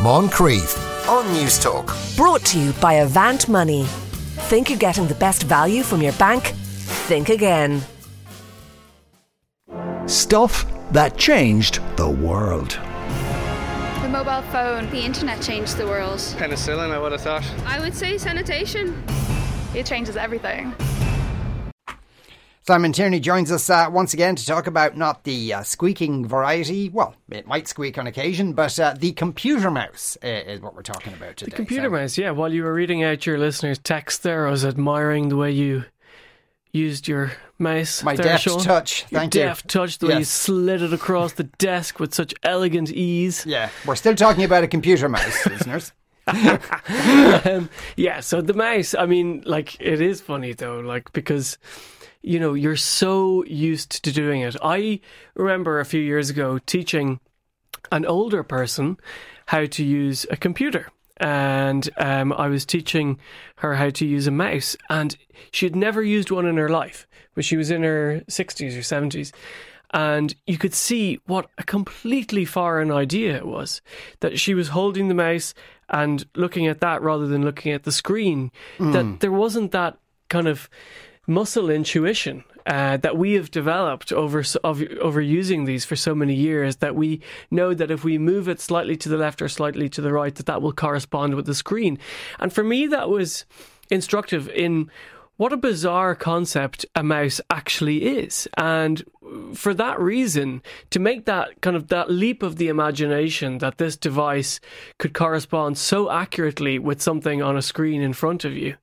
Moncrieff on News Talk. Brought to you by Avant Money. Think you're getting the best value from your bank? Think again. Stuff that changed the world. The mobile phone, the internet changed the world. Penicillin, I would have thought. I would say sanitation. It changes everything. Simon Tierney joins us uh, once again to talk about not the uh, squeaking variety. Well, it might squeak on occasion, but uh, the computer mouse uh, is what we're talking about today. The computer So- mouse, yeah. While you were reading out your listeners' text there, I was admiring the way you used your mouse. My there, deft Sean. touch, Your thank you. deft touch, the way you slid it across the desk with such elegant ease. Yeah, we're still talking about a computer mouse, listeners. um, yeah, so the mouse, I mean, like, it is funny though, like, because, you know, you're so used to doing it. I remember a few years ago teaching an older person how to use a computer. And um, I was teaching her how to use a mouse, and she had never used one in her life, but she was in her 60s or 70s. And you could see what a completely foreign idea it was that she was holding the mouse and looking at that rather than looking at the screen. That there wasn't that kind of muscle intuition uh, that we have developed over of, over using these for so many years that we know that if we move it slightly to the left or slightly to the right that that will correspond with the screen. And for me that was instructive in what a bizarre concept a mouse actually is. And for that reason to make that kind of that leap of the imagination that this device could correspond so accurately with something on a screen in front of you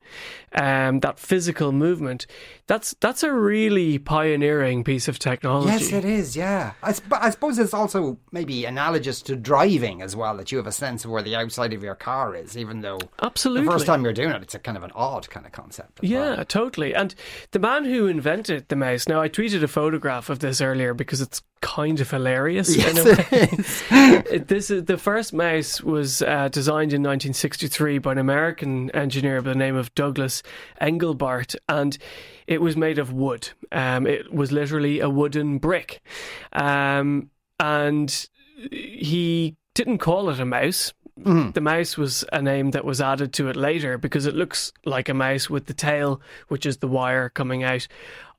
um, that physical movement that's that's a really pioneering piece of technology Yes, it is. Yeah, I, sp- I suppose it's also maybe analogous to driving as well. That you have a sense of where the outside of your car is, even though Absolutely. the first time you're doing it, it's a kind of an odd kind of concept. Yeah, well. totally. And the man who invented the mouse, now I tweeted a photograph of this earlier because it's kind of hilarious. in Yes, a way. it is. This is the first mouse was uh, designed in 1963 by an American engineer by the name of Douglas Engelbart, and it was made of wood. Um, it was literally a wooden brick, um, and he didn't call it a mouse. The mouse was a name that was added to it later because it looks like a mouse with the tail, which is the wire coming out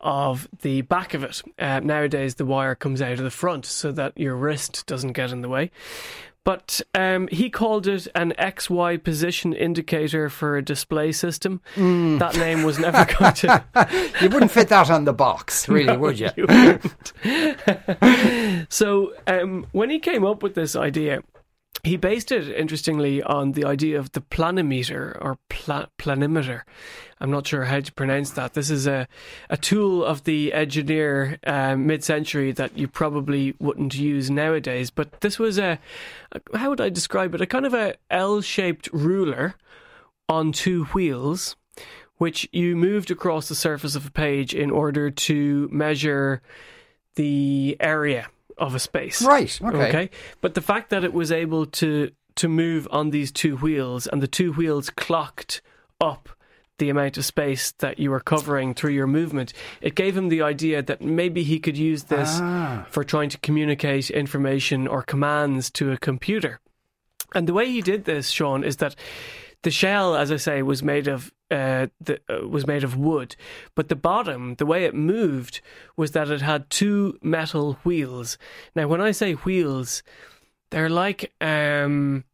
of the back of it. Uh, nowadays, the wire comes out of the front so that your wrist doesn't get in the way. But um, he called it an XY position indicator for a display system. That name was never going to. you wouldn't fit that on the box, really, would you? wouldn't. so um, when he came up with this idea, he based it interestingly on the idea of the planimeter or pla- planimeter. I'm not sure how to pronounce that. This is a, a tool of the engineer um, mid century that you probably wouldn't use nowadays. But this was a, a, how would I describe it? A kind of a L shaped ruler on two wheels, which you moved across the surface of a page in order to measure the area of a space. Right, okay. But the fact that it was able to to move on these two wheels and the two wheels clocked up the amount of space that you were covering through your movement, it gave him the idea that maybe he could use this Ah. for trying to communicate information or commands to a computer. And the way he did this, Sean, is that the shell, as I say, was made of uh, the, uh, was made of wood, but the bottom, the way it moved, was that it had two metal wheels. Now, when I say wheels, they're like um,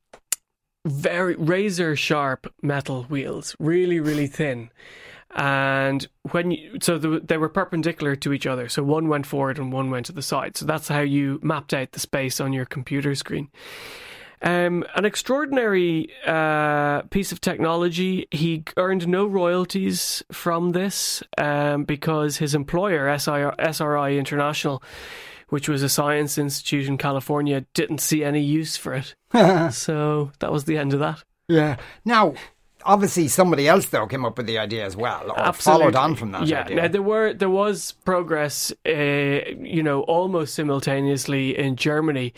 very razor sharp metal wheels, really, really thin. And when you, so the, they were perpendicular to each other, so one went forward and one went to the side. So that's how you mapped out the space on your computer screen. Um, an extraordinary uh, piece of technology. He earned no royalties from this um, because his employer, SI- SRI International, which was a science institute in California, didn't see any use for it. so that was the end of that. Yeah. Now, obviously, somebody else though came up with the idea as well, or Absolutely. followed on from that Yeah, idea. now there were there was progress, uh, you know, almost simultaneously in Germany.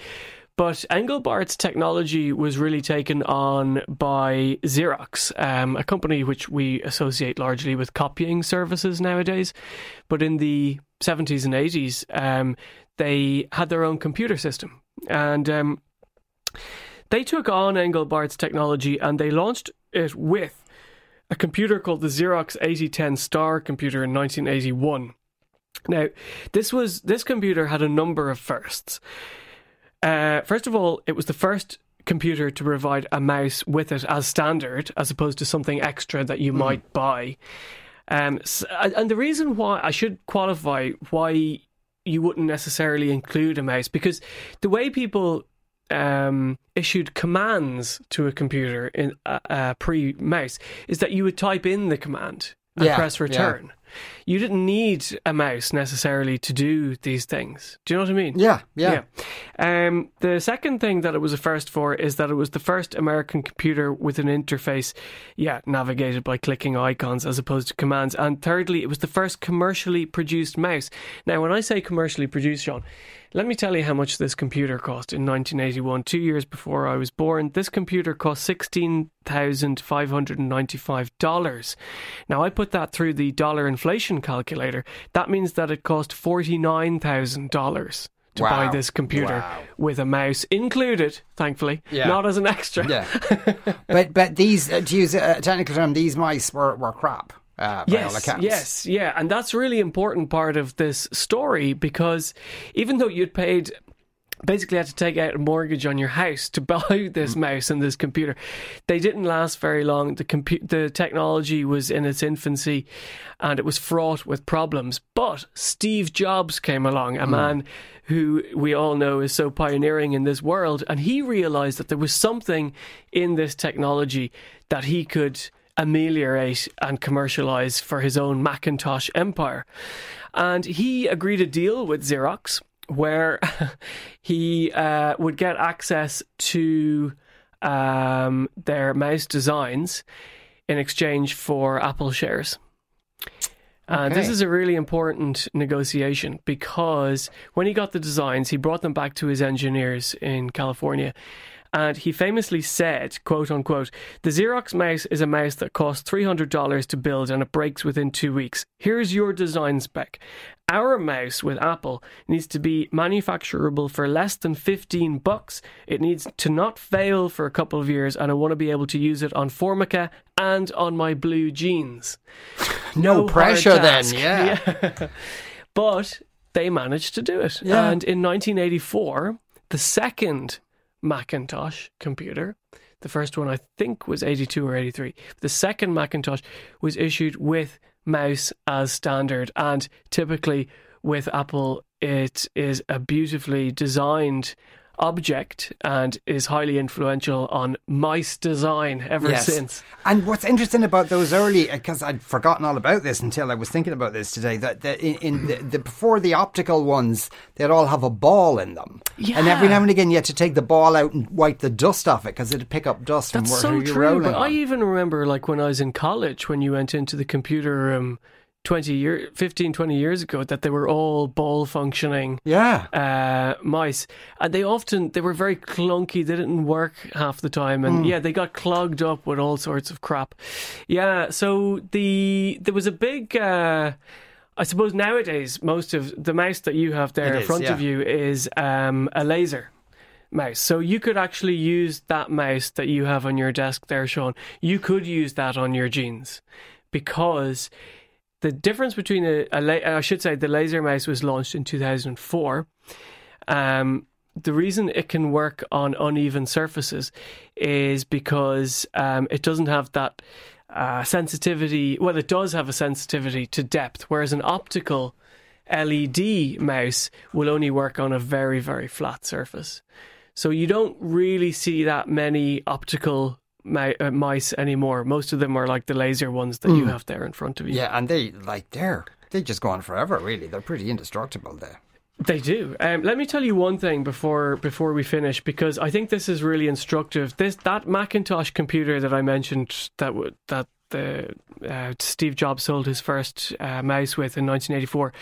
But Engelbart's technology was really taken on by Xerox, um, a company which we associate largely with copying services nowadays. But in the 70s and 80s, um, they had their own computer system. And um, they took on Engelbart's technology and they launched it with a computer called the Xerox 8010 Star computer in 1981. Now, this was this computer had a number of firsts. Uh, first of all, it was the first computer to provide a mouse with it as standard, as opposed to something extra that you might buy. Um, s and the reason why I should qualify why you wouldn't necessarily include a mouse because the way people um, issued commands to a computer in a, a pre mouse is that you would type in the command and Yeah, press return. You didn't need a mouse necessarily to do these things. Do you know what I mean? Yeah, yeah. Yeah. Um, the second thing that it was a first for is that it was the first American computer with an interface, yeah, navigated by clicking icons as opposed to commands. And thirdly, it was the first commercially produced mouse. Now, when I say commercially produced, Sean, let me tell you how much this computer cost in 1981, two years before I was born. This computer cost $16,595. Now, I put that through the dollar inflation calculator. That means that it cost $49,000 to buy this computer Wow. with a mouse included, thankfully, Yeah. not as an extra. Yeah. but but these, uh, to use a technical term, these mice were, were crap. Uh, by all Yes, accounts. yes, yeah, and that's really important part of this story because even though you'd paid basically had to take out a mortgage on your house to buy this Mm. mouse and this computer. They didn't last very long. The compu- the technology was in its infancy and it was fraught with problems. But Steve Jobs came along, Mm. a man who we all know is so pioneering in this world, and he realized that there was something in this technology that he could ameliorate and commercialize for his own Macintosh empire. And he agreed a deal with Xerox where he uh, would get access to um, their mouse designs in exchange for Apple shares. And this is a really important negotiation because when he got the designs, he brought them back to his engineers in California. And he famously said, quote unquote, the Xerox mouse is a mouse that costs $300 to build and it breaks within two weeks. Here's your design spec. Our mouse with Apple needs to be manufacturable for less than 15 bucks. It needs to not fail for a couple of years and I want to be able to use it on Formica and on my blue jeans. No hard pressure then, task. yeah. but they managed to do it. Yeah. And in 1984, the second Macintosh computer, the first one I think was 82 or 83, the second Macintosh was issued with mouse as standard. And typically with Apple, it is a beautifully designed object and is highly influential on mice design ever Yes. since. And what's interesting about those early, because I'd forgotten all about this until I was thinking about this today, that the, in, in the, the before the optical ones, they'd all have a ball in them, and every now and again you had to take the ball out and wipe the dust off it because it'd pick up dust That's from so you're true. rolling. But I even remember, like, when I was in college, when you went into the computer room 20 year, 15, 20 years ago, that they were all ball functioning yeah, uh, mice. And they often, they were very clunky. They didn't work half the time. And yeah, they got clogged up with all sorts of crap. Yeah. So the, there was a big, uh, I suppose nowadays, most of the mouse that you have there It in is, front of you is um, a laser mouse. So you could actually use that mouse that you have on your desk there, Sean. You could use that on your jeans because the difference between a, a la- I should say the laser mouse was launched in 2004. Um, the reason it can work on uneven surfaces is because um, it doesn't have that uh, sensitivity. Well, it does have a sensitivity to depth, whereas an optical LED mouse will only work on a very, very flat surface. So you don't really see that many optical uh, mice anymore. Most of them are like the laser ones that you have there in front of you. yeah, and they like they're they just go on forever. Really, they're pretty indestructible. There. They do. Um, let me tell you one thing before before we finish, because I think this is really instructive. This that Macintosh computer that I mentioned that would that the uh, Steve Jobs sold his first uh, mouse with in 1984.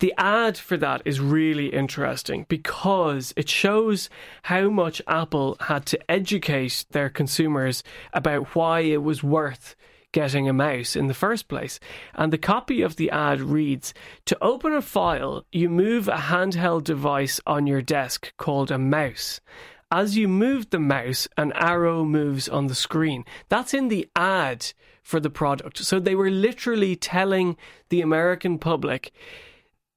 The ad for that is really interesting because it shows how much Apple had to educate their consumers about why it was worth getting a mouse in the first place. And the copy of the ad reads To open a file, you move a handheld device on your desk called a mouse. As you move the mouse, an arrow moves on the screen. That's in the ad for the product. So they were literally telling the American public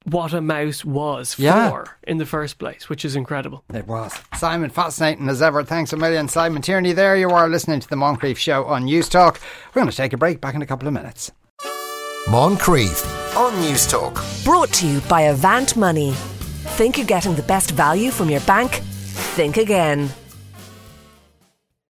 what a mouse was Yeah. for in the first place, which is incredible. It was. Simon, fascinating as ever. Thanks a million, Simon Tierney. There you are listening to the Moncrieff Show on News Talk. We're going to take a break back in a couple of minutes. Moncrieff on News Talk. Brought to you by Avant Money. Think you're getting the best value from your bank? Think again.